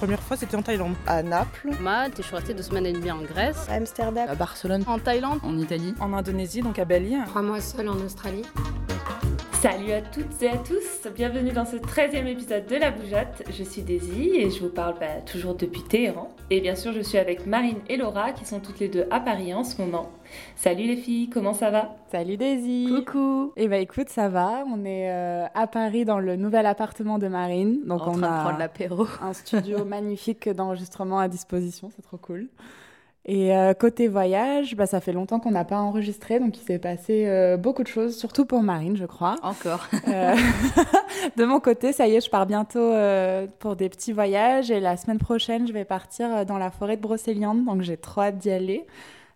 première fois, c'était en Thaïlande. À Naples. Malte, et je suis restée deux semaines et demie en Grèce. À Amsterdam. À Barcelone. En Thaïlande. En Italie. En Indonésie, donc à Bali. Trois mois seul en Australie. Salut à toutes et à tous, bienvenue dans ce 13e épisode de La Bougeotte. Je suis Daisy et je vous parle bah, toujours depuis Téhéran. Et bien sûr, je suis avec Marine et Laura qui sont toutes les deux à Paris en ce moment. Salut les filles, comment ça va? Salut Daisy Coucou Et eh bah écoute, ça va, on est euh, à Paris dans le nouvel appartement de Marine. Donc en on train a de prendre l'apéro. un studio magnifique d'enregistrement à disposition, c'est trop cool. Et euh, côté voyage, bah, ça fait longtemps qu'on n'a pas enregistré, donc il s'est passé euh, beaucoup de choses, surtout pour Marine, je crois. Encore. Euh, de mon côté, ça y est, je pars bientôt pour des petits voyages et la semaine prochaine, je vais partir dans la forêt de Brocéliande, donc j'ai trop hâte d'y aller.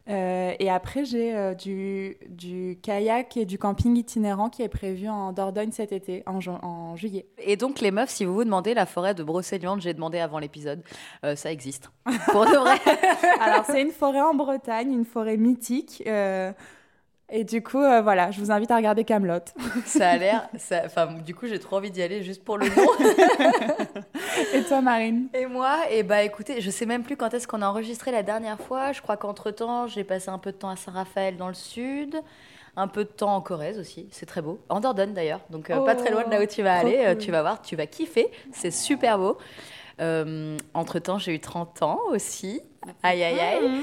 Euh, et après, j'ai euh, du, du, kayak et du camping itinérant qui est prévu en Dordogne cet été, en, en, juillet. Et donc, les meufs, si vous vous demandez, la forêt de Brocéliande, j'ai demandé avant l'épisode, euh, ça existe. Pour de vrai. Alors, c'est une forêt en Bretagne, une forêt mythique. Et du coup, euh, voilà, je vous invite à regarder Camelot. ça a l'air. Enfin, du coup, j'ai trop envie d'y aller juste pour le nom. et toi, Marine? Et moi, et eh bah écoutez, je sais même plus quand est-ce qu'on a enregistré la dernière fois. Je crois qu'entre temps, j'ai passé un peu de temps à Saint-Raphaël dans le sud, un peu de temps en Corrèze aussi. C'est très beau. En Dordogne d'ailleurs, donc euh, pas très loin de là où tu vas aller. Euh, tu vas voir, tu vas kiffer. C'est super beau. entre temps, j'ai eu 30 ans aussi. Aïe, aïe, aïe. Mmh.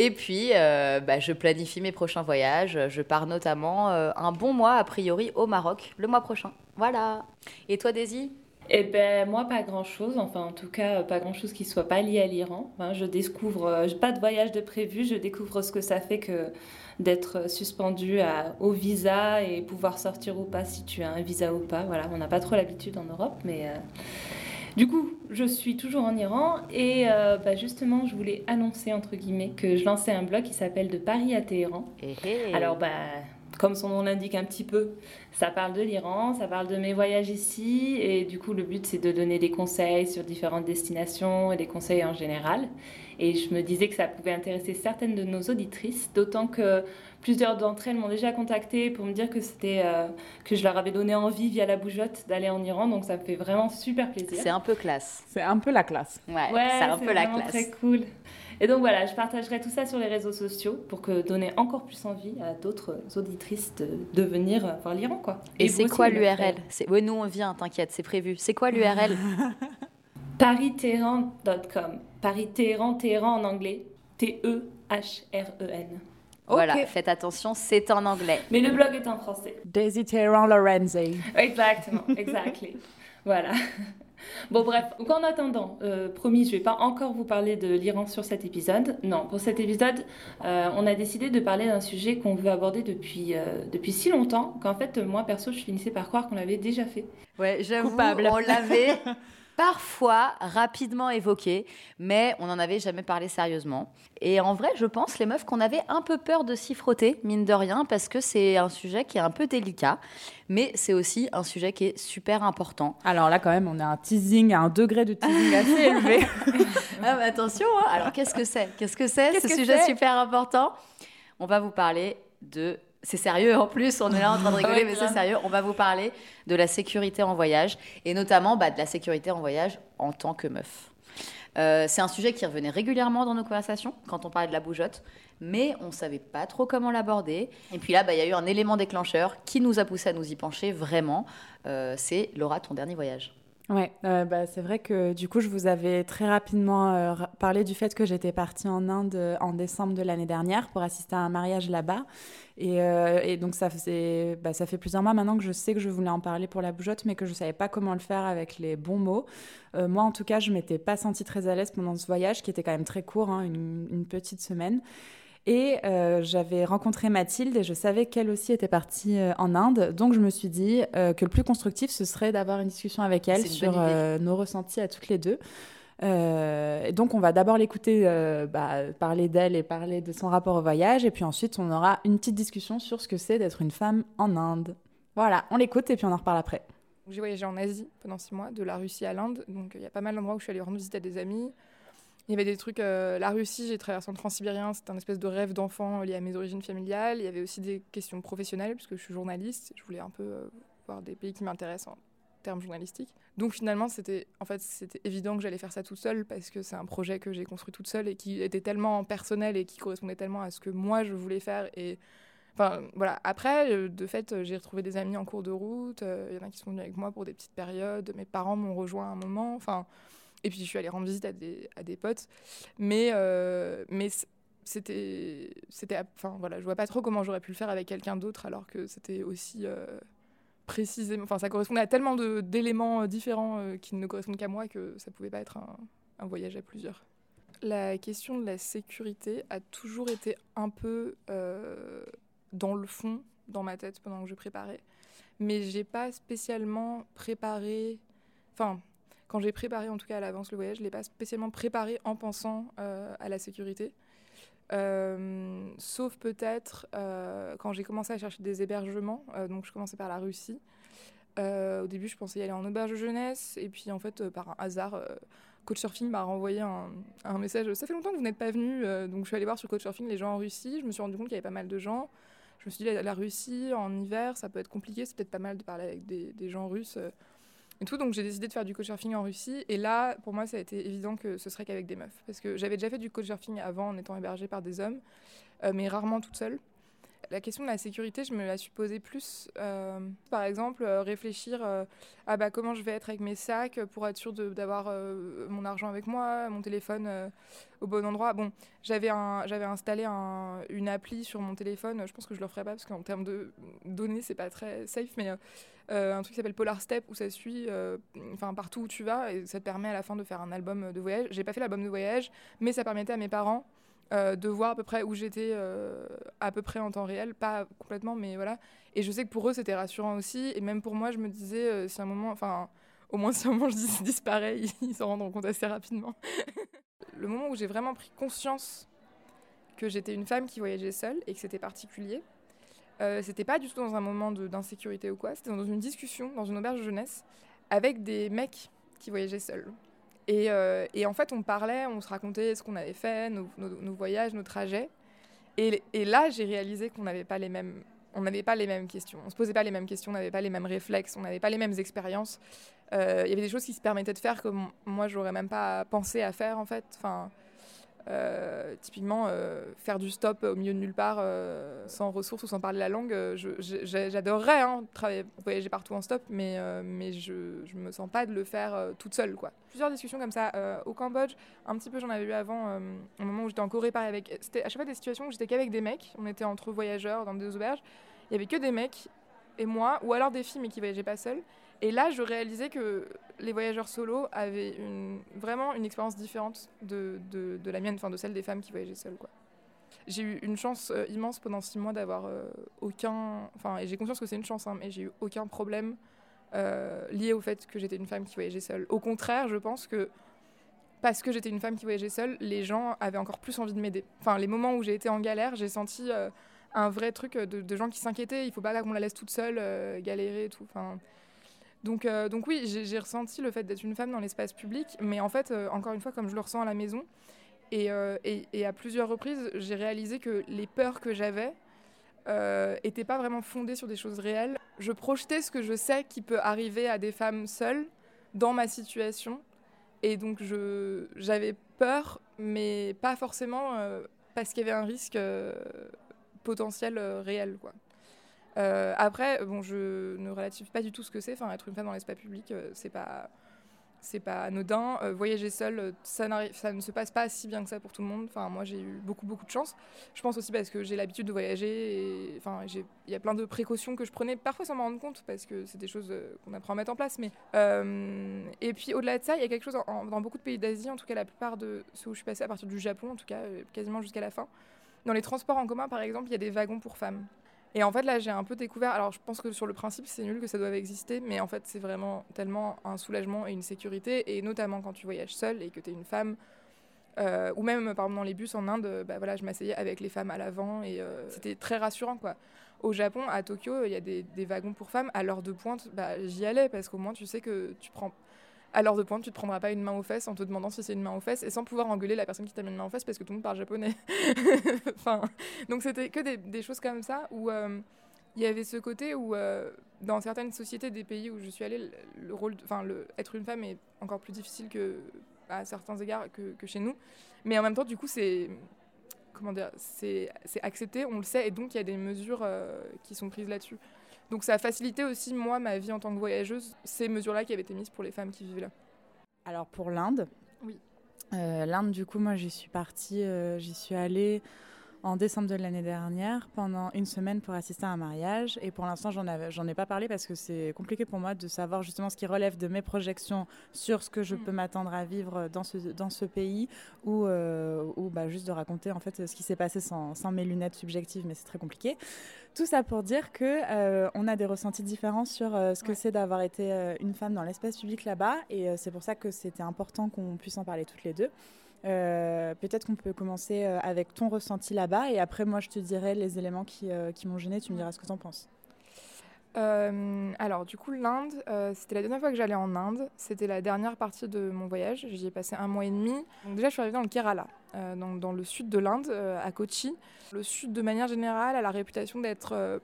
Et puis, euh, bah, je planifie mes prochains voyages. Je pars notamment euh, un bon mois, a priori, au Maroc, le mois prochain. Voilà. Et toi, Daisy? Eh ben moi pas grand chose, enfin en tout cas pas grand chose qui soit pas lié à l'Iran. je découvre, euh, pas de voyage de prévu, je découvre ce que ça fait que d'être suspendu au visa et pouvoir sortir ou pas si tu as un visa ou pas. Voilà, on n'a pas trop l'habitude en Europe, mais du coup, je suis toujours en Iran et euh, bah, justement, je voulais annoncer entre guillemets que je lançais un blog qui s'appelle De Paris à Téhéran. Eh, eh. Alors, bah, comme son nom l'indique un petit peu, ça parle de l'Iran, ça parle de mes voyages ici et du coup, le but c'est de donner des conseils sur différentes destinations et des conseils en général. Et je me disais que ça pouvait intéresser certaines de nos auditrices, d'autant que plusieurs d'entre elles m'ont déjà contacté pour me dire que c'était euh, que je leur avais donné envie via la bougeotte d'aller en Iran. Donc ça me fait vraiment super plaisir. C'est un peu classe. C'est un peu la classe. Ouais, c'est un peu la classe. Très cool. Et donc voilà, je partagerai tout ça sur les réseaux sociaux pour que donner encore plus envie à d'autres auditrices de, venir voir l'Iran quoi. Et, c'est quoi l'URL Oui, nous on vient, t'inquiète, c'est prévu. C'est quoi l'URL paris-téhéran.com. Paris-Téhéran, Téhéran en anglais. T-E-H-R-E-N. Voilà, faites attention, c'est en anglais. Mais le blog est en français. Daisy Téhéran Lorenzi. Exactement, exactly. voilà. Bon bref, en attendant, euh, promis, je ne vais pas encore vous parler de l'Iran sur cet épisode. Non, pour cet épisode, euh, on a décidé de parler d'un sujet qu'on veut aborder depuis, euh, depuis si longtemps qu'en fait, moi perso, je finissais par croire qu'on l'avait déjà fait. Ouais, j'avoue, on l'avait parfois rapidement évoqué, mais on n'en avait jamais parlé sérieusement. Et en vrai, je pense, les meufs, qu'on avait un peu peur de s'y frotter, mine de rien, parce que c'est un sujet qui est un peu délicat, mais c'est aussi un sujet qui est super important. Alors là, quand même, on a un teasing, un degré de teasing assez élevé. ah, mais attention, hein. alors qu'est-ce que c'est? Qu'est-ce que c'est ce sujet super important? On va vous parler de c'est sérieux en plus, on est là en train de rigoler, mais c'est sérieux. On va vous parler de la sécurité en voyage et notamment bah, de la sécurité en voyage en tant que meuf. Euh, c'est un sujet qui revenait régulièrement dans nos conversations quand on parlait de la bougeotte, mais on ne savait pas trop comment l'aborder. Et puis là, bah, il y a eu un élément déclencheur qui nous a poussé à nous y pencher vraiment. Euh, c'est Laura, ton dernier voyage. Ouais, euh, bah, c'est vrai que du coup, je vous avais très rapidement euh, parlé du fait que j'étais partie en Inde euh, en décembre de l'année dernière pour assister à un mariage là-bas. Et, et, donc, ça, faisait, bah, ça fait plusieurs mois maintenant que je sais que je voulais en parler pour la bougeotte, mais que je ne savais pas comment le faire avec les bons mots. moi, en tout cas, je m'étais pas sentie très à l'aise pendant ce voyage, qui était quand même très court, hein, une, petite semaine. Et euh, j'avais rencontré Mathilde et je savais qu'elle aussi était partie euh, en Inde. Donc je me suis dit euh, que le plus constructif, ce serait d'avoir une discussion avec elle sur nos ressentis à toutes les deux. et donc on va d'abord l'écouter bah, parler d'elle et parler de son rapport au voyage. Et puis ensuite, on aura une petite discussion sur ce que c'est d'être une femme en Inde. Voilà, on l'écoute et puis on en reparle après. J'ai voyagé en Asie pendant six mois, de la Russie à l'Inde. Donc il y a pas mal d'endroits où je suis allée rendre visite à des amis. Il y avait des trucs, euh, la Russie, j'ai traversé en transsibérien, c'était un espèce de rêve d'enfant lié à mes origines familiales. Il y avait aussi des questions professionnelles, puisque je suis journaliste, je voulais un peu euh, voir des pays qui m'intéressent termes journalistiques. Donc finalement, c'était en fait c'était évident que j'allais faire ça toute seule parce que c'est un projet que j'ai construit toute seule et qui était tellement personnel et qui correspondait tellement à ce que moi je voulais faire et Enfin, voilà. Après, euh, de fait, j'ai retrouvé des amis en cours de route. Il y en a qui sont venus avec moi pour des petites périodes. Mes parents m'ont rejoint à un moment. Enfin, et puis je suis allée rendre visite à des, à des potes. Mais, mais c'était, enfin voilà, je vois pas trop comment j'aurais pu le faire avec quelqu'un d'autre alors que c'était aussi précisément, enfin ça correspondait à tellement d'éléments différents qui ne correspondent qu'à moi que ça pouvait pas être un, un voyage à plusieurs. La question de la sécurité a toujours été un peu dans le fond, dans ma tête pendant que je préparais. Mais j'ai pas spécialement préparé. Enfin, quand j'ai préparé en tout cas à l'avance le voyage, je l'ai pas spécialement préparé en pensant euh, à la sécurité. Euh, sauf peut-être euh, quand j'ai commencé à chercher des hébergements. donc je commençais par la Russie. au début, je pensais y aller en auberge jeunesse. Et puis en fait, par un hasard, Couchsurfing m'a renvoyé un, message. Ça fait longtemps que vous n'êtes pas venu. donc je suis allée voir sur Couchsurfing les gens en Russie. Je me suis rendu compte qu'il y avait pas mal de gens je me suis dit, la, Russie, en hiver, ça peut être compliqué, c'est peut-être pas mal de parler avec des, gens russes et tout. Donc j'ai décidé de faire du couchsurfing en Russie. Et là, pour moi, ça a été évident que ce serait qu'avec des meufs. Parce que j'avais déjà fait du couchsurfing avant en étant hébergée par des hommes, euh, mais rarement toute seule. La question de la sécurité, je me la suis posée plus. Euh, par exemple, réfléchir à bah, comment je vais être avec mes sacs pour être sûr d'avoir mon argent avec moi, mon téléphone au bon endroit. Bon, j'avais installé une appli sur mon téléphone. Je pense que je le ferai pas parce qu'en termes de données, c'est pas très safe, mais euh, un truc qui s'appelle Polar Step où ça suit, euh, partout où tu vas et ça te permet à la fin de faire un album de voyage. J'ai pas fait l'album de voyage, mais ça permettait à mes parents euh, de voir à peu près où j'étais à peu près en temps réel, pas complètement, mais voilà. Et je sais que pour eux c'était rassurant aussi, et même pour moi je me disais si un moment, enfin au moins si un moment je disparais, ils s'en rendront compte assez rapidement. le moment où j'ai vraiment pris conscience que j'étais une femme qui voyageait seule et que c'était particulier, euh, c'était pas du tout dans un moment d'insécurité ou quoi, c'était dans une discussion dans une auberge de jeunesse avec des mecs qui voyageaient seuls. Et, euh, et en fait, on parlait, on se racontait ce qu'on avait fait, nos, voyages, nos trajets. Et, et là, j'ai réalisé qu'on n'avait pas les mêmes on n'avait pas les mêmes questions, on se posait pas les mêmes questions, on n'avait pas les mêmes réflexes, on n'avait pas les mêmes expériences. Euh, il y avait des choses qui se permettaient de faire que moi j'aurais même pas pensé à faire en fait. Enfin, euh, typiquement, euh, faire du stop au milieu de nulle part, sans ressources ou sans parler la langue, j'adorerais hein, voyager partout en stop, mais, je, ne me sens pas de le faire toute seule. Quoi. Plusieurs discussions comme ça. au Cambodge, un petit peu j'en avais eu avant, au moment où j'étais en Corée, pareil, avec. C'était à chaque fois des situations où j'étais qu'avec des mecs, on était entre voyageurs dans des auberges, il y avait que des mecs et moi, ou alors des filles mais qui voyageaient pas seules. Et là, je réalisais que les voyageurs solo avaient vraiment une expérience différente de, la mienne, enfin de celle des femmes qui voyageaient seules. J'ai eu une chance euh, immense pendant six mois d'avoir euh, aucun... Enfin, et j'ai conscience que c'est une chance, hein, mais j'ai eu aucun problème euh, lié au fait que j'étais une femme qui voyageait seule. Au contraire, je pense que parce que j'étais une femme qui voyageait seule, les gens avaient encore plus envie de m'aider. Enfin, les moments où j'ai été en galère, j'ai senti un vrai truc de, gens qui s'inquiétaient. Il faut pas qu'on la laisse toute seule, galérer et tout. Donc, euh, donc oui, j'ai ressenti le fait d'être une femme dans l'espace public, mais en fait, euh, encore une fois, comme je le ressens à la maison, euh, et, et, à plusieurs reprises, j'ai réalisé que les peurs que j'avais n'étaient pas vraiment fondées sur des choses réelles. Je projetais ce que je sais qui peut arriver à des femmes seules dans ma situation, et donc j'avais peur, mais pas forcément parce qu'il y avait un risque potentiel réel. Euh, après, bon, je ne relative pas du tout ce que c'est. Enfin, être une femme dans l'espace public, euh, c'est pas c'est pas anodin. Euh, voyager seule, ça, ne se passe pas si bien que ça pour tout le monde. Enfin, moi, j'ai eu beaucoup, beaucoup de chance. Je pense aussi parce que j'ai l'habitude de voyager. Enfin, il y a plein de précautions que je prenais, parfois sans m'en rendre compte, parce que c'est des choses qu'on apprend à mettre en place. Mais, et puis, au-delà de ça, il y a quelque chose dans beaucoup de pays d'Asie, en tout cas la plupart de ceux où je suis passée, à partir du Japon, en tout cas, quasiment jusqu'à la fin. Dans les transports en commun, par exemple, il y a des wagons pour femmes. Et en fait, là, j'ai un peu découvert. Alors, je pense que sur le principe, c'est nul que ça doive exister, mais en fait, c'est vraiment tellement un soulagement et une sécurité, et notamment quand tu voyages seule et que tu es une femme. Euh, ou même, par exemple, dans les bus en Inde, bah, voilà, je m'asseyais avec les femmes à l'avant et euh, c'était très rassurant. quoi. Au Japon, à Tokyo, il y a des, des, wagons pour femmes. À l'heure de pointe, bah, j'y allais parce qu'au moins, tu sais que tu prends à l'heure de pointe, tu te prendras pas une main aux fesses en te demandant si c'est une main aux fesses et sans pouvoir engueuler la personne qui t'a mis une main aux fesses parce que tout le monde parle japonais. enfin, donc c'était que des, choses comme ça où euh, il y avait ce côté où, euh, dans certaines sociétés des pays où je suis allée, le rôle, enfin, être une femme est encore plus difficile que à certains égards que, que chez nous. Mais en même temps, du coup, c'est comment dire, c'est accepté, on le sait, et donc il y a des mesures euh, qui sont prises là-dessus. Donc ça a facilité aussi, moi, ma vie en tant que voyageuse, ces mesures-là qui avaient été mises pour les femmes qui vivent là. Alors pour l'Inde, oui. Euh, L'Inde, du coup, moi, j'y suis partie, euh, j'y suis allée en décembre de l'année dernière pendant une semaine pour assister à un mariage. Et pour l'instant, j'en, ai pas parlé parce que c'est compliqué pour moi de savoir justement ce qui relève de mes projections sur ce que je mm. peux m'attendre à vivre dans ce, dans ce pays ou, euh, ou bah, juste de raconter en fait ce qui s'est passé sans, sans mes lunettes subjectives, mais c'est très compliqué. Tout ça pour dire que euh, on a des ressentis différents sur euh, ce que c'est d'avoir été une femme dans l'espace public là-bas. Et c'est pour ça que c'était important qu'on puisse en parler toutes les deux. Euh, peut-être qu'on peut commencer euh, avec ton ressenti là-bas et après moi je te dirai les éléments qui, euh, m'ont gêné, tu me diras ce que tu en penses. alors du coup l'Inde, c'était la dernière fois que j'allais en Inde, c'était la dernière partie de mon voyage, j'y ai passé un mois et demi. Déjà je suis arrivée dans le Kerala, donc dans le sud de l'Inde, à Kochi. Le sud de manière générale a la réputation d'être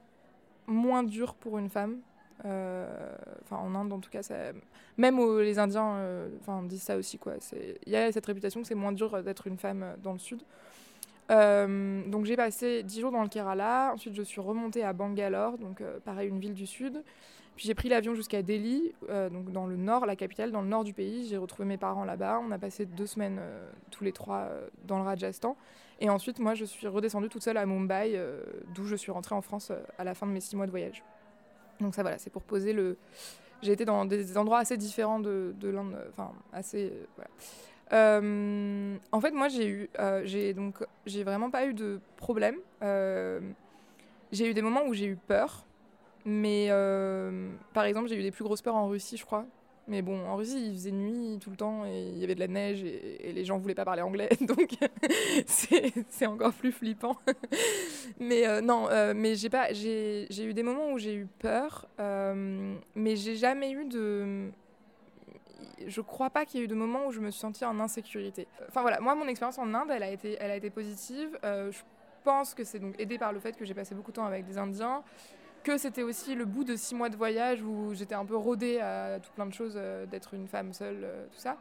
moins dur pour une femme, enfin, en Inde, en tout cas, même les Indiens euh, disent ça aussi. Il y a cette réputation que c'est moins dur d'être une femme dans le sud. Euh, donc j'ai passé 10 jours dans le Kerala, ensuite je suis remontée à Bangalore, donc pareil une ville du sud. Puis j'ai pris l'avion jusqu'à Delhi, donc dans le nord, la capitale, dans le nord du pays. J'ai retrouvé mes parents là-bas. On a passé deux semaines tous les trois dans le Rajasthan. Et ensuite, moi, je suis redescendue toute seule à Mumbai, d'où je suis rentrée en France à la fin de mes six mois de voyage. Donc ça voilà, c'est pour poser le. J'ai été dans des endroits assez différents de, de l'Inde, enfin assez. Voilà. Euh, en fait, moi, j'ai eu, euh, j'ai donc, j'ai vraiment pas eu de problème. Euh, j'ai eu des moments où j'ai eu peur, mais par exemple, j'ai eu des plus grosses peurs en Russie, je crois. Mais bon, en Russie, il faisait nuit tout le temps et il y avait de la neige et, les gens voulaient pas parler anglais, donc c'est encore plus flippant. mais euh, non, euh, mais j'ai pas, j'ai eu des moments où j'ai eu peur, euh, mais j'ai jamais eu de, je crois pas qu'il y ait eu de moments où je me suis sentie en insécurité. Enfin voilà, moi mon expérience en Inde, elle a été, elle a été positive. je pense que c'est donc aidé par le fait que j'ai passé beaucoup de temps avec des Indiens que c'était aussi le bout de six mois de voyage où j'étais un peu rodée à tout plein de choses, euh, d'être une femme seule, euh, tout ça.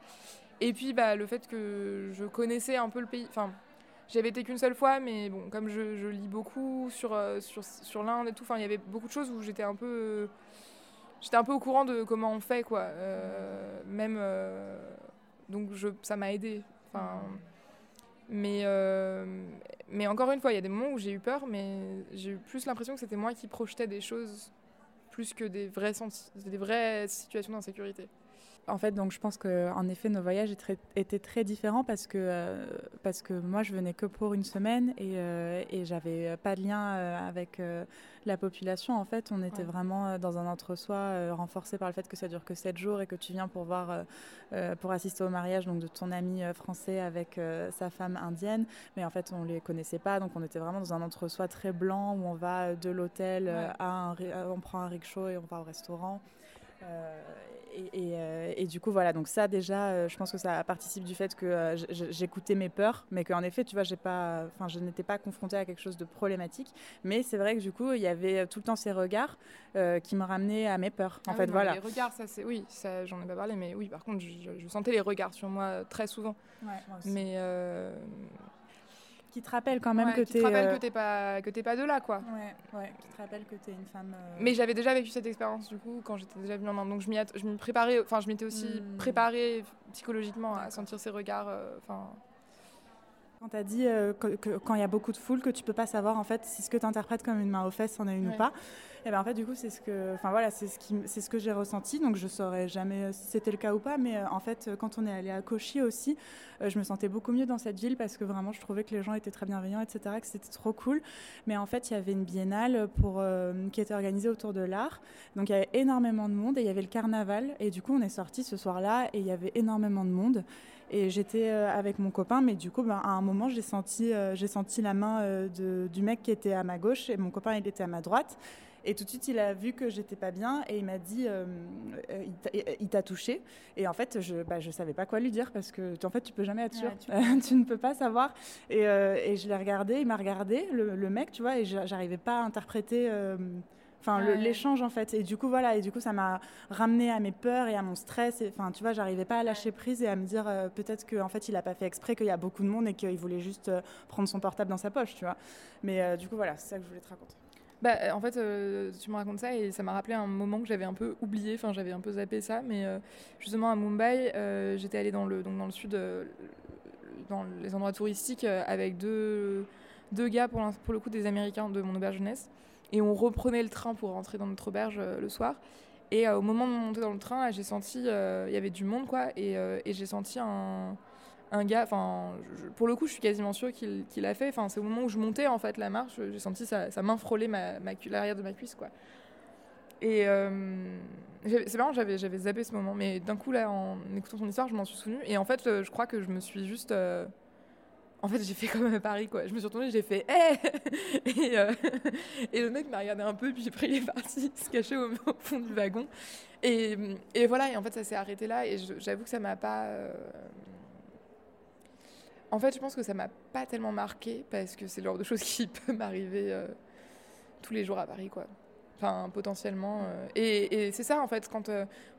Et puis bah, le fait que je connaissais un peu le pays. Enfin, j'avais été qu'une seule fois, mais bon, comme je, lis beaucoup sur, euh, sur, sur l'Inde et tout, il y avait beaucoup de choses où j'étais un peu. j'étais un peu au courant de comment on fait, quoi. même. donc je, ça m'a aidé. Enfin. Mais, euh, mais encore une fois, il y a des moments où j'ai eu peur, mais j'ai eu plus l'impression que c'était moi qui projetais des choses plus que des des vraies situations d'insécurité. En fait, donc je pense qu'en effet, nos voyages étaient très différents parce que, euh, parce que moi, je venais que pour une semaine et, euh, et j'avais pas de lien euh, avec la population. En fait, on était vraiment dans un entre-soi renforcé par le fait que ça dure que 7 jours et que tu viens pour voir, pour assister au mariage donc, de ton ami français avec sa femme indienne. Mais en fait, on les connaissait pas. Donc, on était vraiment dans un entre-soi très blanc où on va de l'hôtel à un, on prend un rickshaw et on va au restaurant. Euh, euh, et, du coup, voilà, donc ça déjà, euh, je pense que ça participe du fait que j'écoutais mes peurs, mais qu'en effet, tu vois, j'ai pas, enfin, je n'étais pas confrontée à quelque chose de problématique. Mais c'est vrai que du coup, il y avait tout le temps ces regards qui me ramenaient à mes peurs. En ah fait, voilà. Les regards, ça c'est, oui, ça, j'en ai pas parlé, mais oui, par contre, je, sentais les regards sur moi très souvent. Ouais, moi aussi. Mais qui te rappelle quand même que tu es. rappelle que pas, que pas de là, quoi. Ouais, ouais, qui te rappelle que tu es une femme. Euh, Mais j'avais déjà vécu cette expérience, du coup, quand j'étais déjà venue en Inde. Donc je m'y préparais, enfin, je m'étais aussi hmm. préparée psychologiquement à sentir ces regards. Euh. Quand tu as dit euh, que, quand il y a beaucoup de foule, que tu peux pas savoir en fait si ce que tu interprètes comme une main aux fesses en a une ou pas. Et ben en fait du coup c'est ce que, enfin voilà, c'est ce qui, c'est ce que j'ai ressenti. Donc je saurais jamais si c'était le cas ou pas, mais euh, en fait quand on est allé à Kochi aussi, euh, je me sentais beaucoup mieux dans cette ville parce que vraiment je trouvais que les gens étaient très bienveillants, etc. Que c'était trop cool. Mais en fait il y avait une biennale pour qui était organisée autour de l'art. Donc il y avait énormément de monde et il y avait le carnaval. Et du coup on est sorti ce soir-là et il y avait énormément de monde. Et j'étais avec mon copain, mais du coup, ben, à un moment, j'ai senti, j'ai senti la main de, du mec qui était à ma gauche et mon copain, il était à ma droite. Et tout de suite, il a vu que j'étais pas bien et il m'a dit, euh, euh, il t'a touché. Et en fait, je, bah, je savais pas quoi lui dire parce que en fait, tu peux jamais être sûr. tu... ne peux pas savoir. Et, euh, et je l'ai regardé, il m'a regardé, le, le, mec, tu vois, et j'arrivais pas à interpréter Enfin, l'échange en fait. Et du coup, voilà, et du coup, ça m'a ramené à mes peurs et à mon stress. Enfin, tu vois, j'arrivais pas à lâcher prise et à me dire euh, peut-être qu'en fait, il a pas fait exprès, qu'il y a beaucoup de monde et qu'il voulait juste euh, prendre son portable dans sa poche, tu vois. Mais euh, du coup, voilà, c'est ça que je voulais te raconter. Bah, en fait, tu me racontes ça et ça m'a rappelé un moment que j'avais un peu oublié, enfin j'avais un peu zappé ça, mais justement à Mumbai, j'étais allée dans le, donc dans le sud, dans les endroits touristiques avec deux, deux gars, pour, pour le coup des Américains de mon auberge jeunesse. Et on reprenait le train pour rentrer dans notre auberge euh, le soir. Et euh, au moment de monter dans le train, j'ai senti, euh, il y avait du monde, quoi, et, j'ai senti un, gars, enfin, pour le coup, je suis quasiment sûre qu'il l'a fait. Enfin, c'est au moment où je montais en fait la marche, j'ai senti sa, sa, main frôler ma, ma l'arrière de ma cuisse, quoi. Et c'est marrant, j'avais zappé ce moment, mais d'un coup là, en écoutant son histoire, je m'en suis souvenu. Et en fait, je crois que je me suis juste en fait, j'ai fait comme à Paris, quoi. Je me suis retournée, j'ai fait hé et, euh, et, le mec m'a regardé un peu, puis après, il est parti se cacher au, fond du wagon. Et, et, voilà, et en fait, ça s'est arrêté là, et j'avoue que ça m'a pas. Euh, en fait, je pense que ça m'a pas tellement marqué, parce que c'est le genre de choses qui peut m'arriver euh, tous les jours à Paris, quoi. Potentiellement. Et, et c'est ça, en fait, quand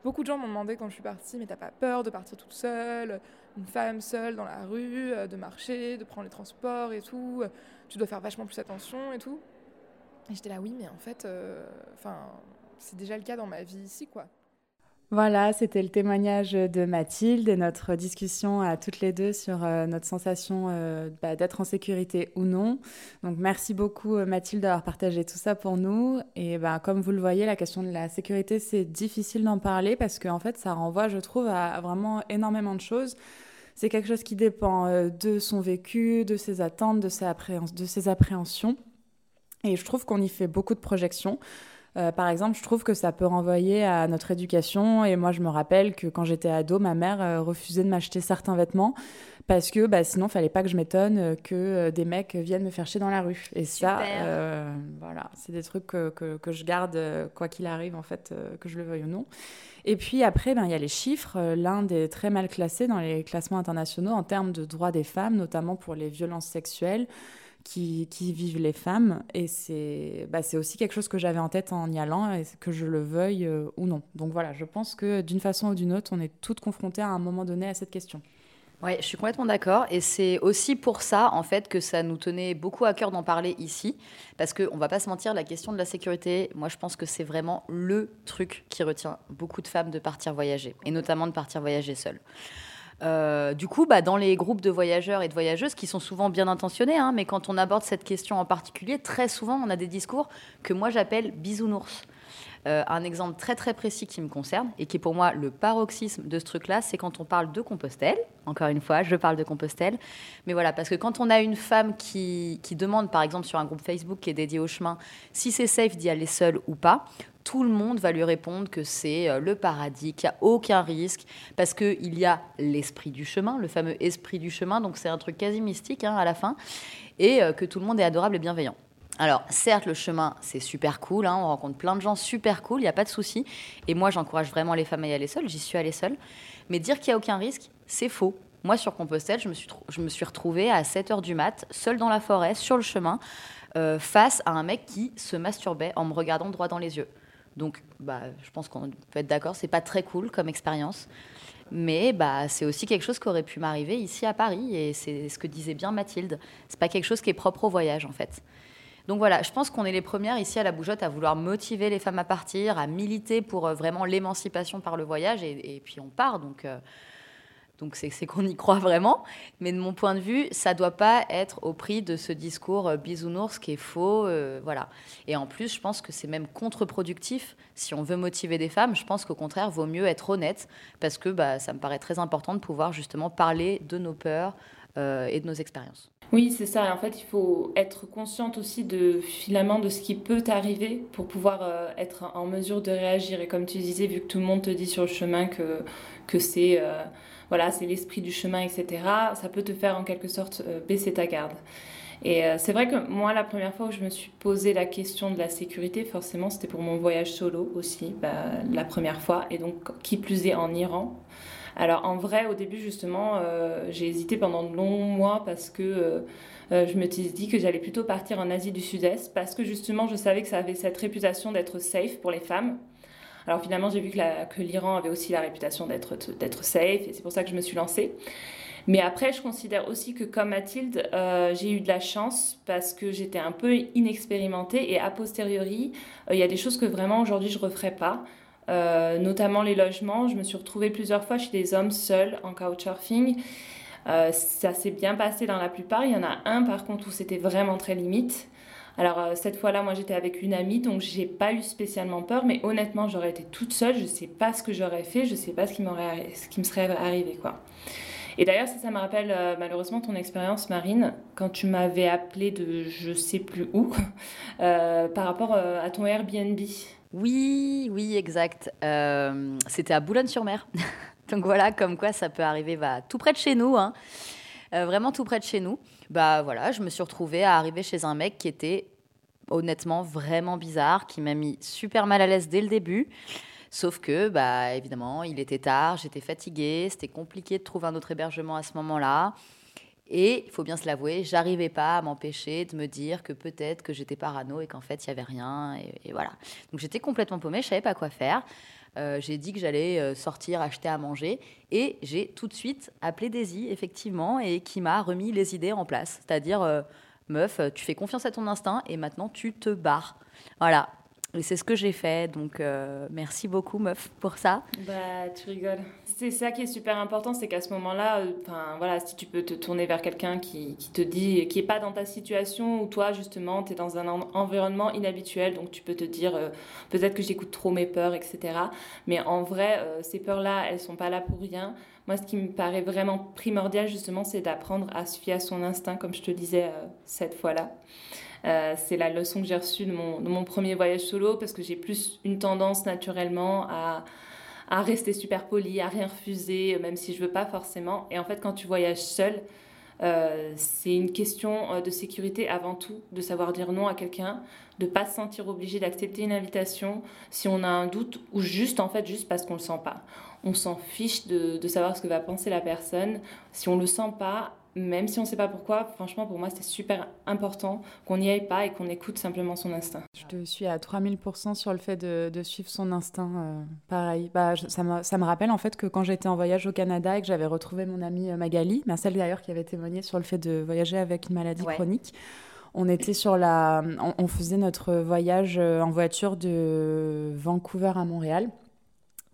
beaucoup de gens m'ont demandé quand je suis partie, mais t'as pas peur de partir toute seule une femme seule dans la rue, euh, de marcher, de prendre les transports et tout. Euh, tu dois faire vachement plus attention et tout. Et j'étais là, oui, mais en fait, euh, enfin, c'est déjà le cas dans ma vie ici, quoi. Voilà, c'était le témoignage de Mathilde et notre discussion à toutes les deux sur notre sensation bah, d'être en sécurité ou non. Donc merci beaucoup Mathilde d'avoir partagé tout ça pour nous. Et bah, comme vous le voyez, la question de la sécurité, c'est difficile d'en parler parce qu'en fait, ça renvoie, je trouve, à vraiment énormément de choses. C'est quelque chose qui dépend euh, de son vécu, de ses attentes, de ses appréhensions. Et je trouve qu'on y fait beaucoup de projections. Euh, par exemple, je trouve que ça peut renvoyer à notre éducation. Et moi, je me rappelle que quand j'étais ado, ma mère euh, refusait de m'acheter certains vêtements parce que bah, sinon, il fallait pas que je m'étonne que des mecs viennent me faire chier dans la rue. Et ça, voilà, c'est des trucs que, que, je garde quoi qu'il arrive, en fait, que je le veuille ou non. Et puis après, ben, il y a les chiffres. Euh, L'Inde est très mal classée dans les classements internationaux en termes de droits des femmes, notamment pour les violences sexuelles qui, vivent les femmes. Et c'est bah, aussi quelque chose que j'avais en tête en y allant, et que je le veuille euh, ou non. Donc voilà, je pense que d'une façon ou d'une autre, on est toutes confrontées à un moment donné à cette question. Oui, je suis complètement d'accord. Et c'est aussi pour ça, en fait, que ça nous tenait beaucoup à cœur d'en parler ici. Parce qu'on ne va pas se mentir, la question de la sécurité, moi, je pense que c'est vraiment le truc qui retient beaucoup de femmes de partir voyager. Et notamment de partir voyager seules. Euh, du coup, bah, dans les groupes de voyageurs et de voyageuses qui sont souvent bien intentionnés, hein, mais quand on aborde cette question en particulier, très souvent on a des discours que moi j'appelle bisounours. Euh, un exemple très très précis qui me concerne et qui est pour moi le paroxysme de ce truc-là, c'est quand on parle de Compostelle. Encore une fois, je parle de Compostelle. Mais voilà, parce que quand on a une femme qui, qui demande, par exemple sur un groupe Facebook qui est dédié au chemin, si c'est safe d'y aller seule ou pas, tout le monde va lui répondre que c'est euh, le paradis, qu'il n'y a aucun risque, parce qu'il y a l'esprit du chemin, le fameux esprit du chemin, donc c'est un truc quasi mystique hein, à la fin, et euh, que tout le monde est adorable et bienveillant. Alors, certes, le chemin, c'est super cool, hein, on rencontre plein de gens super cool, il n'y a pas de souci. Et moi, j'encourage vraiment les femmes à y aller seules, j'y suis allée seule. Mais dire qu'il n'y a aucun risque, c'est faux. Moi, sur Compostelle, je me suis, je me suis retrouvée à 7 h du mat, seule dans la forêt, sur le chemin, euh, face à un mec qui se masturbait en me regardant droit dans les yeux. Donc, bah, je pense qu'on peut être d'accord, c'est pas très cool comme expérience. Mais bah, c'est aussi quelque chose qui aurait pu m'arriver ici à Paris. Et c'est ce que disait bien Mathilde. C'est pas quelque chose qui est propre au voyage, en fait. Donc voilà, je pense qu'on est les premières ici à la Bougeotte à vouloir motiver les femmes à partir, à militer pour euh, vraiment l'émancipation par le voyage, et, puis on part. Donc euh, donc c'est qu'on y croit vraiment. Mais de mon point de vue, ça ne doit pas être au prix de ce discours euh, bisounours qui est faux. voilà. Et en plus, je pense que c'est même contre-productif. Si on veut motiver des femmes, je pense qu'au contraire, vaut mieux être honnête parce que bah, ça me paraît très important de pouvoir justement parler de nos peurs et de nos expériences. Oui, c'est ça. En fait, il faut être consciente aussi de finalement de ce qui peut arriver pour pouvoir euh, être en mesure de réagir. Et comme tu disais, vu que tout le monde te dit sur le chemin que, c'est euh, voilà, c'est l'esprit du chemin, etc., ça peut te faire en quelque sorte euh, baisser ta garde. Et c'est vrai que moi, la première fois où je me suis posé la question de la sécurité, forcément, c'était pour mon voyage solo aussi, bah, la première fois. Et donc, qui plus est en Iran, Alors en vrai, au début justement, j'ai hésité pendant de longs mois parce que je me suis dit que j'allais plutôt partir en Asie du Sud-Est parce que justement je savais que ça avait cette réputation d'être safe pour les femmes. Alors finalement, j'ai vu que l'Iran avait aussi la réputation d'être safe et c'est pour ça que je me suis lancée. Mais après, je considère aussi que comme Mathilde, euh, j'ai eu de la chance parce que j'étais un peu inexpérimentée et a posteriori, euh, il y a des choses que vraiment aujourd'hui je ne referais pas. Euh, notamment les logements. Je me suis retrouvée plusieurs fois chez des hommes seuls en couchsurfing. ça s'est bien passé dans la plupart. Il y en a un par contre où c'était vraiment très limite. Alors cette fois-là, moi j'étais avec une amie, donc j'ai pas eu spécialement peur, mais honnêtement, j'aurais été toute seule, je sais pas ce que j'aurais fait, je sais pas ce qui, ce qui me serait arrivé quoi. Et d'ailleurs, ça, me rappelle euh, malheureusement ton expérience, Marine, quand tu m'avais appelé de je sais plus où, euh, par rapport euh, à ton Airbnb. Oui, oui, exact. C'était à Boulogne-sur-Mer. Donc voilà, comme quoi ça peut arriver bah, tout près de chez nous, hein. vraiment tout près de chez nous. Bah voilà, je me suis retrouvée à arriver chez un mec qui était honnêtement vraiment bizarre, qui m'a mis super mal à l'aise dès le début. Sauf que, bah, évidemment, il était tard, j'étais fatiguée, c'était compliqué de trouver un autre hébergement à ce moment-là. Et il faut bien se l'avouer, j'arrivais pas à m'empêcher de me dire que peut-être que j'étais parano et qu'en fait il y avait rien. Et, voilà. Donc j'étais complètement paumée, je savais pas quoi faire. Euh, j'ai dit que j'allais euh, sortir, acheter à manger. Et j'ai tout de suite appelé Daisy, effectivement, et qui m'a remis les idées en place. C'est-à-dire, euh, meuf, tu fais confiance à ton instinct et maintenant tu te barres. Voilà. Et c'est ce que j'ai fait. Donc, merci beaucoup, meuf, pour ça. Bah, tu rigoles. C'est ça qui est super important, c'est qu'à ce moment-là, euh, enfin voilà, si tu peux te tourner vers quelqu'un qui, qui, te dit, qui est pas dans ta situation, ou toi, justement, tu es dans un environnement inhabituel, donc tu peux te dire, euh, peut-être que j'écoute trop mes peurs, etc. Mais en vrai, ces peurs-là, elles sont pas là pour rien. Moi, ce qui me paraît vraiment primordial, justement, c'est d'apprendre à se fier à son instinct, comme je te disais cette fois-là. Euh, c'est la leçon que j'ai reçue de mon, premier voyage solo parce que j'ai plus une tendance naturellement à, rester super poli, à rien refuser, même si je veux pas forcément. Et en fait, quand tu voyages seul, euh, c'est une question euh, de sécurité avant tout, de savoir dire non à quelqu'un, de pas se sentir obligé d'accepter une invitation si on a un doute ou juste en fait juste parce qu'on le sent pas. On s'en fiche de, de, savoir ce que va penser la personne. Si on le sent pas, même si on ne sait pas pourquoi, franchement, pour moi, c'est super important qu'on n'y aille pas et qu'on écoute simplement son instinct. Je te suis à 3000% sur le fait de, suivre son instinct. Euh, pareil. Bah, ça, me, ça, me, rappelle en fait que quand j'étais en voyage au Canada et que j'avais retrouvé mon amie euh, Magali, celle d'ailleurs qui avait témoigné sur le fait de voyager avec une maladie chronique, on était sur la. on faisait notre voyage euh, en voiture de Vancouver à Montréal.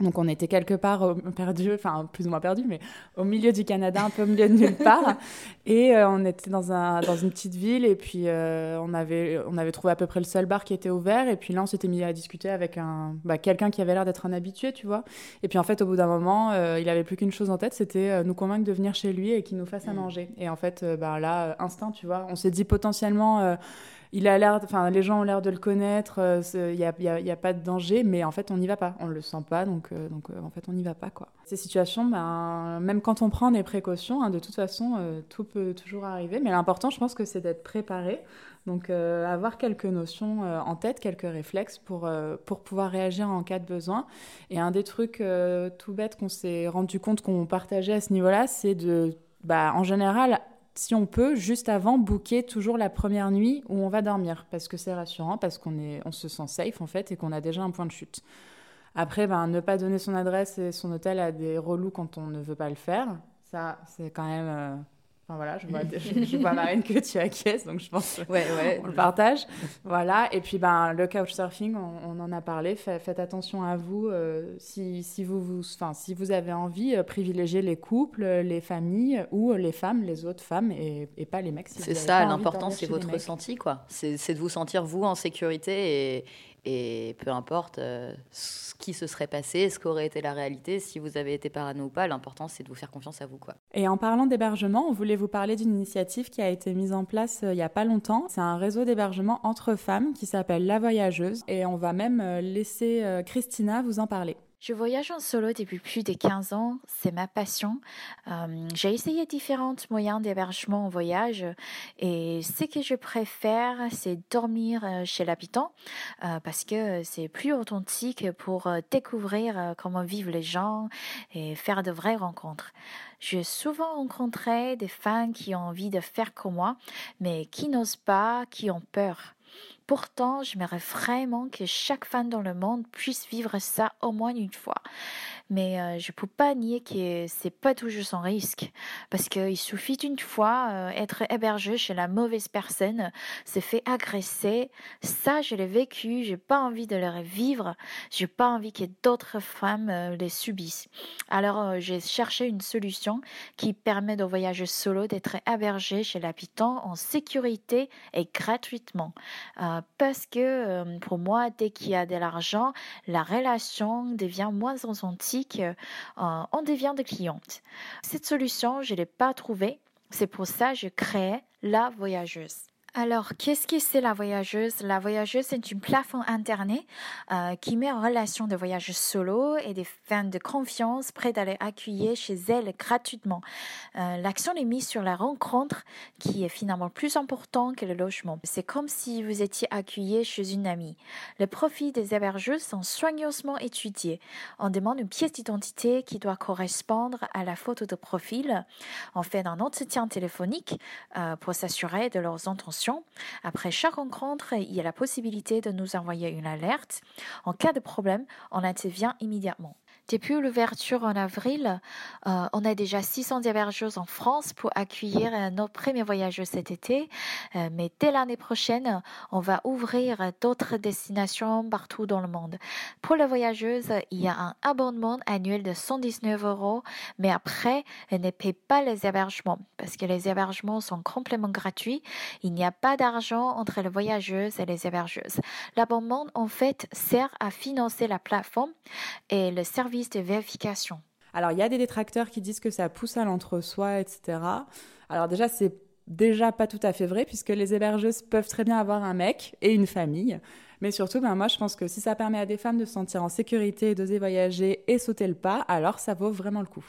Donc on était quelque part perdu, enfin plus ou moins perdu, mais au milieu du Canada, un peu au milieu de nulle part. Et euh, on était dans, un, dans une petite ville et puis euh, on, avait, on avait trouvé à peu près le seul bar qui était ouvert. Et puis là, on s'était mis à discuter avec un, bah, quelqu'un qui avait l'air d'être un habitué, tu vois. Et puis en fait, au bout d'un moment, euh, il avait plus qu'une chose en tête, c'était nous convaincre de venir chez lui et qu'il nous fasse à mmh. manger. Et en fait, bah, là, instinct, tu vois, on s'est dit potentiellement il a l'air, enfin, les gens ont l'air de le connaître, il euh, n'y a, y a, pas de danger, mais en fait, on n'y va pas, on le sent pas, donc, euh, donc euh, en fait, on n'y va pas, quoi. Ces situations, ben, même quand on prend des précautions, hein, de toute façon, tout peut toujours arriver, mais l'important, je pense que c'est d'être préparé, donc avoir quelques notions en tête, quelques réflexes pour, pour pouvoir réagir en cas de besoin. Et un des trucs tout bêtes qu'on s'est rendu compte qu'on partageait à ce niveau-là, c'est de, bah, en général, si on peut, juste avant, booker toujours la première nuit où on va dormir, parce que c'est rassurant, parce qu'on est, on se sent safe en fait et qu'on a déjà un point de chute. Après, ben, ne pas donner son adresse et son hôtel à des relous quand on ne veut pas le faire, ça, c'est quand même euh, voilà, je vois, je, vois Marine que tu acquiesces, donc je pense ouais, ouais. on le partage. Voilà, et puis ben, le couchsurfing, on, on en a parlé. faites attention à vous. Euh, si, si, vous, vous, si vous avez envie, euh, privilégier les couples, les familles ou les femmes, les autres femmes et, et pas les mecs. c'est ça, l'important, c'est votre ressenti. quoi. C'est de vous sentir, vous, en sécurité et, et peu importe euh, ce qui se serait passé, ce qu'aurait été la réalité, si vous avez été parano ou pas, l'important c'est de vous faire confiance à vous. Quoi. Et en parlant d'hébergement, on voulait vous parler d'une initiative qui a été mise en place euh, il n'y a pas longtemps. C'est un réseau d'hébergement entre femmes qui s'appelle La Voyageuse et on va même euh, laisser Christina vous en parler. Je voyage en solo depuis plus de 15 ans, c'est ma passion. Euh, j'ai essayé différents moyens d'hébergement en voyage et ce que je préfère, c'est dormir euh, chez l'habitant euh, parce que c'est plus authentique pour découvrir comment vivent les gens et faire de vraies rencontres. J'ai souvent rencontré des fans qui ont envie de faire comme moi, mais qui n'osent pas, qui ont peur. Pourtant, j'aimerais vraiment que chaque femme dans le monde puisse vivre ça au moins une fois. Mais euh, je peux pas nier que c'est pas toujours sans risque. Parce qu'il suffit d'une fois euh, être hébergé chez la mauvaise personne, se fait agresser, ça je l'ai vécu, j'ai pas envie de le revivre, j'ai pas envie que d'autres femmes euh, les subissent. Alors j'ai cherché une solution qui permet de voyager solo d'être hébergé chez l'habitant en sécurité et gratuitement parce que pour moi dès qu'il y a de l'argent, la relation devient moins authentique euh, on devient des clientes. Cette solution, je ne l'ai pas trouvée. C'est pour ça que je crée la voyageuse. Alors, qu'est-ce que c'est la voyageuse? La voyageuse, c'est une plateforme internet euh, qui met en relation des voyageurs solo et des fans de confiance prêts à les accueillir chez elles gratuitement. Euh, L'action est mise sur la rencontre qui est finalement plus important que le logement. C'est comme si vous étiez accueilli chez une amie. Les profils des hébergeuses sont soigneusement étudiés. On demande une pièce d'identité qui doit correspondre à la photo de profil. On fait un entretien téléphonique euh, pour s'assurer de leurs intentions après chaque rencontre, il y a la possibilité de nous envoyer une alerte. En cas de problème, on intervient immédiatement. Depuis l'ouverture en avril, euh, on a déjà 600 hébergeuses en France pour accueillir nos premiers voyageurs cet été. Euh, mais dès l'année prochaine, on va ouvrir d'autres destinations partout dans le monde. Pour les voyageuses, il y a un abonnement annuel de 119 euros, mais après, elles ne paient pas les hébergements parce que les hébergements sont complètement gratuits. Il n'y a pas d'argent entre les voyageuses et les hébergeuses. L'abonnement, en fait, sert à financer la plateforme et le service de vérification. Alors, il y a des détracteurs qui disent que ça pousse à l'entre-soi, etc. Alors déjà, c'est déjà pas tout à fait vrai, puisque les hébergeuses peuvent très bien avoir un mec et une famille. Mais surtout, ben, moi, je pense que si ça permet à des femmes de se sentir en sécurité, d'oser voyager et sauter le pas, alors ça vaut vraiment le coup.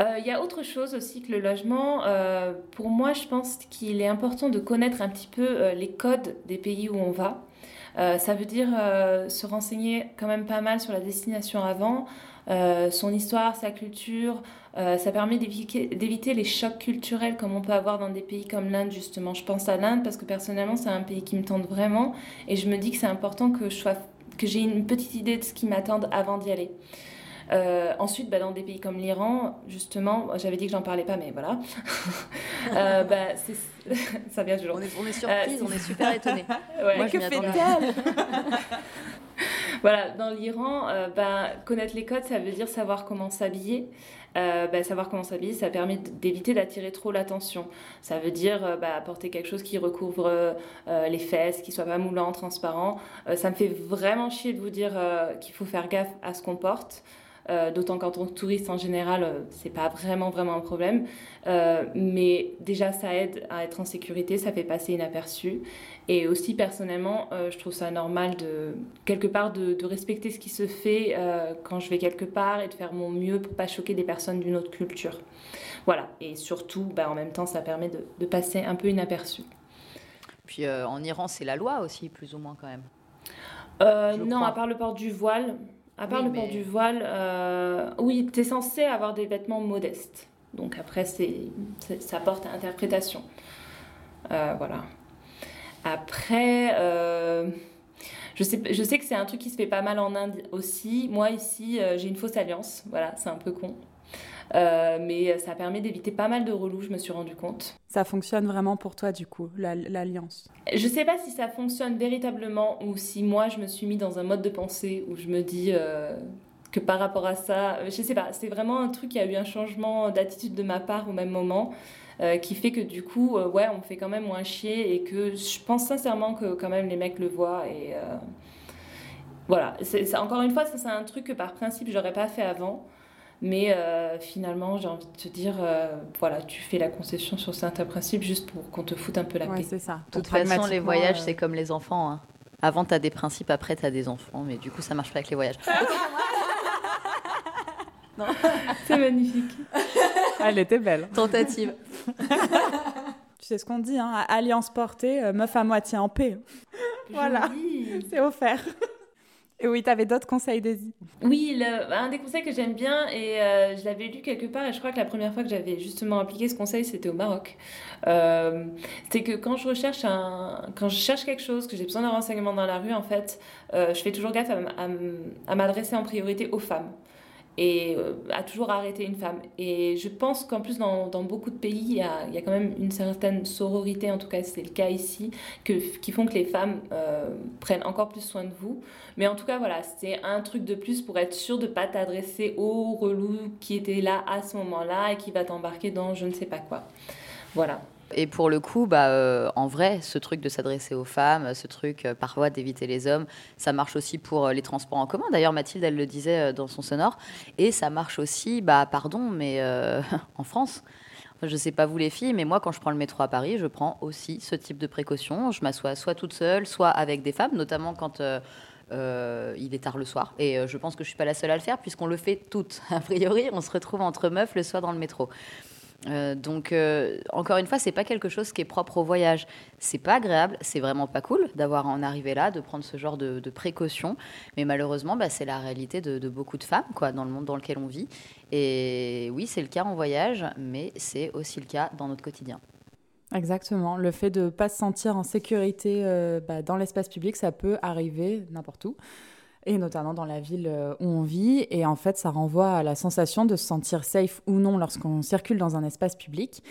Euh, il y a autre chose aussi que le logement. Euh, pour moi, je pense qu'il est important de connaître un petit peu euh, les codes des pays où on va. ça veut dire se renseigner quand même pas mal sur la destination avant, euh, son histoire, sa culture. Euh, ça permet d'éviter les chocs culturels comme on peut avoir dans des pays comme l'Inde, justement. Je pense à l'Inde parce que personnellement, c'est un pays qui me tente vraiment et je me dis que c'est important que que j'ai une petite idée de ce qui m'attend avant d'y aller. Euh, ensuite, bah, dans des pays comme l'Iran, justement, j'avais dit que j'en parlais pas, mais voilà. bah, ça vient toujours. On est, on est surprise, on est super étonnés. Moi, que fait-elle? Voilà, dans l'Iran, euh, ben, connaître les codes, ça veut dire savoir comment s'habiller. Euh, ben, savoir comment s'habiller, ça permet d'éviter d'attirer trop l'attention. Ça veut dire euh, ben, apporter quelque chose qui recouvre les fesses, qui soit pas moulant, transparent. ça me fait vraiment chier de vous dire qu'il faut faire gaffe à ce qu'on porte. Euh, d'autant qu'en tant que touriste en général, euh, c'est pas vraiment vraiment un problème. Euh, mais déjà, ça aide à être en sécurité, ça fait passer inaperçu. Et aussi personnellement, je trouve ça normal de quelque part de, respecter ce qui se fait quand je vais quelque part et de faire mon mieux pour pas choquer des personnes d'une autre culture. Voilà. Et surtout, bah, en même temps, ça permet de, de passer un peu inaperçu. Puis en Iran, c'est la loi aussi, plus ou moins quand même. non, à part le port du voile, à part le port du voile, euh, oui, tu es censé avoir des vêtements modestes. Donc après, c'est, ça porte à interprétation. Euh, voilà. Après, euh, je, sais, je sais que c'est un truc qui se fait pas mal en Inde aussi. Moi, ici, j'ai une fausse alliance. Voilà, c'est un peu con. Euh, mais ça permet d'éviter pas mal de relous, je me suis rendu compte. Ça fonctionne vraiment pour toi, du coup, l'alliance? Je sais pas si ça fonctionne véritablement ou si moi je me suis mis dans un mode de pensée où je me dis euh, que par rapport à ça, euh, je sais pas, c'est vraiment un truc qui a eu un changement d'attitude de ma part au même moment. qui fait que du coup, ouais, on me fait quand même moins chier et que je pense sincèrement que quand même les mecs le voient et voilà. c'est encore une fois, ça c'est un truc que par principe j'aurais pas fait avant. Mais euh, finalement, j'ai envie de te dire, euh, voilà, tu fais la concession sur certains principes juste pour qu'on te foute un peu la ouais, c'est ça. De toute façon, les voyages, euh, c'est comme les enfants. Hein. Avant, tu as des principes, après, tu as des enfants. Mais du coup, ça marche pas avec les voyages. C'est magnifique. Elle était belle. Tentative. tu sais ce qu'on dit, hein, alliance portée, meuf à moitié en paix. voilà, c'est offert. Oui, tu avais d'autres conseils, Daisy? Oui, un des conseils que j'aime bien, et euh, je l'avais lu quelque part, et je crois que la première fois que j'avais justement appliqué ce conseil, c'était au Maroc. Euh, c'est que quand je cherche quelque chose, que j'ai besoin d'un renseignement dans la rue, en fait, je fais toujours gaffe à m'adresser en priorité aux femmes et euh, a toujours arrêté une femme. Et je pense qu'en plus, dans, dans, beaucoup de pays, il y, a, il y, a, quand même une certaine sororité, en tout cas c'est le cas ici, que, qui font que les femmes euh, prennent encore plus soin de vous. Mais en tout cas, voilà, c'est un truc de plus pour être sûr de ne pas t'adresser au relou qui était là à ce moment-là et qui va t'embarquer dans je ne sais pas quoi. Voilà. Et pour le coup, bah, euh, en vrai, ce truc de s'adresser aux femmes, ce truc euh, parfois d'éviter les hommes, ça marche aussi pour euh, les transports en commun. D'ailleurs, Mathilde, elle le disait dans son sonore. Et ça marche aussi, bah, pardon, mais en France. Je ne sais pas vous les filles, mais moi, quand je prends le métro à Paris, je prends aussi ce type de précaution. Je m'assois soit toute seule, soit avec des femmes, notamment quand il est tard le soir. Et je pense que je ne suis pas la seule à le faire, puisqu'on le fait toutes. A priori, on se retrouve entre meufs le soir dans le métro. Euh, donc, euh, encore une fois, c'est pas quelque chose qui est propre au voyage. C'est pas agréable, c'est vraiment pas cool d'avoir en arrivé là, de prendre ce genre de, précautions. Mais malheureusement, bah, c'est la réalité de, beaucoup de femmes, quoi, dans le monde dans lequel on vit. Et oui, c'est le cas en voyage, mais c'est aussi le cas dans notre quotidien. Exactement. Le fait de ne pas se sentir en sécurité euh, bah, dans l'espace public, ça peut arriver n'importe où et notamment dans la ville euh, où on vit. Et en fait, ça renvoie à la sensation de se sentir safe ou non lorsqu'on circule dans un espace public.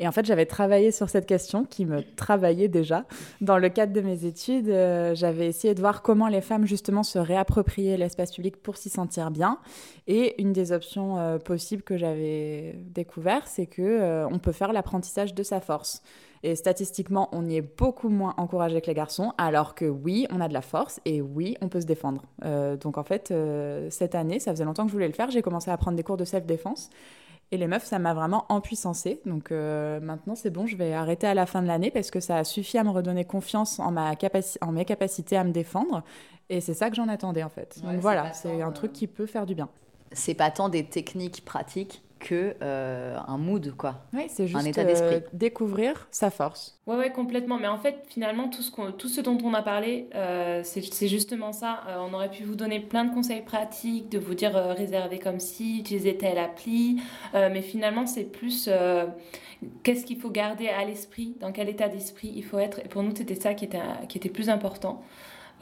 Et en fait, j'avais travaillé sur cette question qui me travaillait déjà. Dans le cadre de mes études, euh, j'avais essayé de voir comment les femmes justement se réappropriaient l'espace public pour s'y sentir bien. Et une des options euh, possibles que j'avais découvert, c'est que on peut faire l'apprentissage de sa force. Et statistiquement, on y est beaucoup moins encouragé que les garçons, alors que oui, on a de la force et oui, on peut se défendre. Euh, donc en fait, euh, cette année, ça faisait longtemps que je voulais le faire, j'ai commencé à prendre des cours de self-défense. Et les meufs, ça m'a vraiment empuissancé. Donc euh, maintenant, c'est bon, je vais arrêter à la fin de l'année parce que ça a suffi à me redonner confiance en, ma en mes capacités à me défendre. Et c'est ça que j'en attendais en fait. Donc voilà, c'est un truc qui peut faire du bien. C'est pas tant des techniques pratiques que euh, un mood, quoi. Oui, c'est juste un état d'esprit. Euh, découvrir sa force. Ouais, ouais, complètement. Mais en fait, finalement, tout ce, tout ce dont on a parlé, euh, c'est justement ça. on aurait pu vous donner plein de conseils pratiques, de vous dire réserver comme si, utiliser telle appli. mais finalement, c'est plus qu'est-ce qu'il faut garder à l'esprit, dans quel état d'esprit il faut être. Et pour nous, c'était ça qui était, qui était plus important.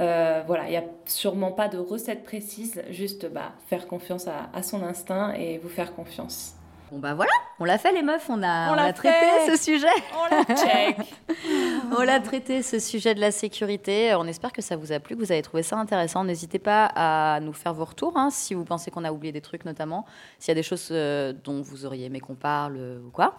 Euh, voilà, il n'y a sûrement pas de recette précise, juste bah, faire confiance à, son instinct et vous faire confiance. Bon bah voilà, on l'a fait les meufs, on a, on, traité ce sujet. On l'a check. on l'a traité ce sujet de la sécurité. On espère que ça vous a plu, que vous avez trouvé ça intéressant. N'hésitez pas à nous faire vos retours hein, si vous pensez qu'on a oublié des trucs notamment, s'il y a des choses euh, dont vous auriez aimé qu'on parle euh, ou quoi.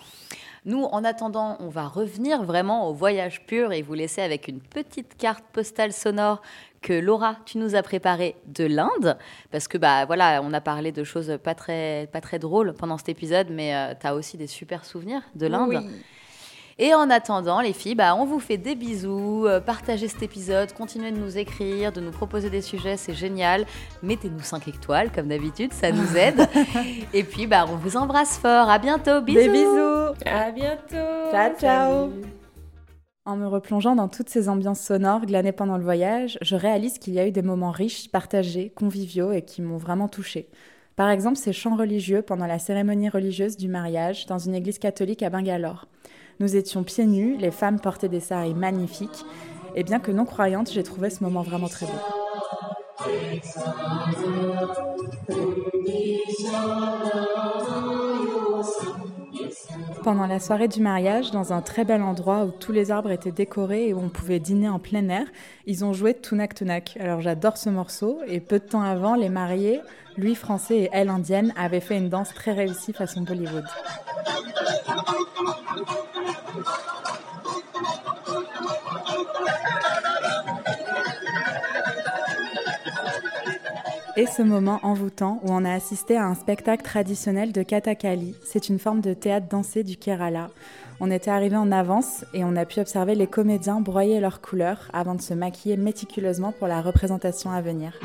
Nous, en attendant, on va revenir vraiment au voyage pur et vous laisser avec une petite carte postale sonore que Laura, tu nous as préparée de l'Inde. Parce que, bah voilà, on a parlé de choses pas très, pas très drôles pendant cet épisode, mais euh, tu as aussi des super souvenirs de l'Inde. Oui. Et en attendant, les filles, bah, on vous fait des bisous. Euh, partagez cet épisode, continuez de nous écrire, de nous proposer des sujets, c'est génial. Mettez-nous 5 étoiles, comme d'habitude, ça nous aide. Et puis, bah, on vous embrasse fort. À bientôt. Bisous. Des bisous. À bientôt. Ciao, ciao. En me replongeant dans toutes ces ambiances sonores glanées pendant le voyage, je réalise qu'il y a eu des moments riches, partagés, conviviaux et qui m'ont vraiment touchée. Par exemple, ces chants religieux pendant la cérémonie religieuse du mariage dans une église catholique à Bangalore. Nous étions pieds nus, les femmes portaient des saris magnifiques, et bien que non croyante, j'ai trouvé ce moment vraiment très beau. Pendant la soirée du mariage, dans un très bel endroit où tous les arbres étaient décorés et où on pouvait dîner en plein air, ils ont joué Tunak Tunak. Alors j'adore ce morceau et peu de temps avant, les mariés, lui français et elle indienne, avaient fait une danse très réussie façon Bollywood. Et ce moment envoûtant où on a assisté à un spectacle traditionnel de Kathakali. C'est une forme de théâtre dansé du Kerala. On était arrivé en avance et on a pu observer les comédiens broyer leurs couleurs avant de se maquiller méticuleusement pour la représentation à venir.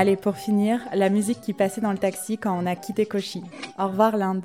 Allez, pour finir, la musique qui passait dans le taxi quand on a quitté Kochi. Au revoir l'Inde.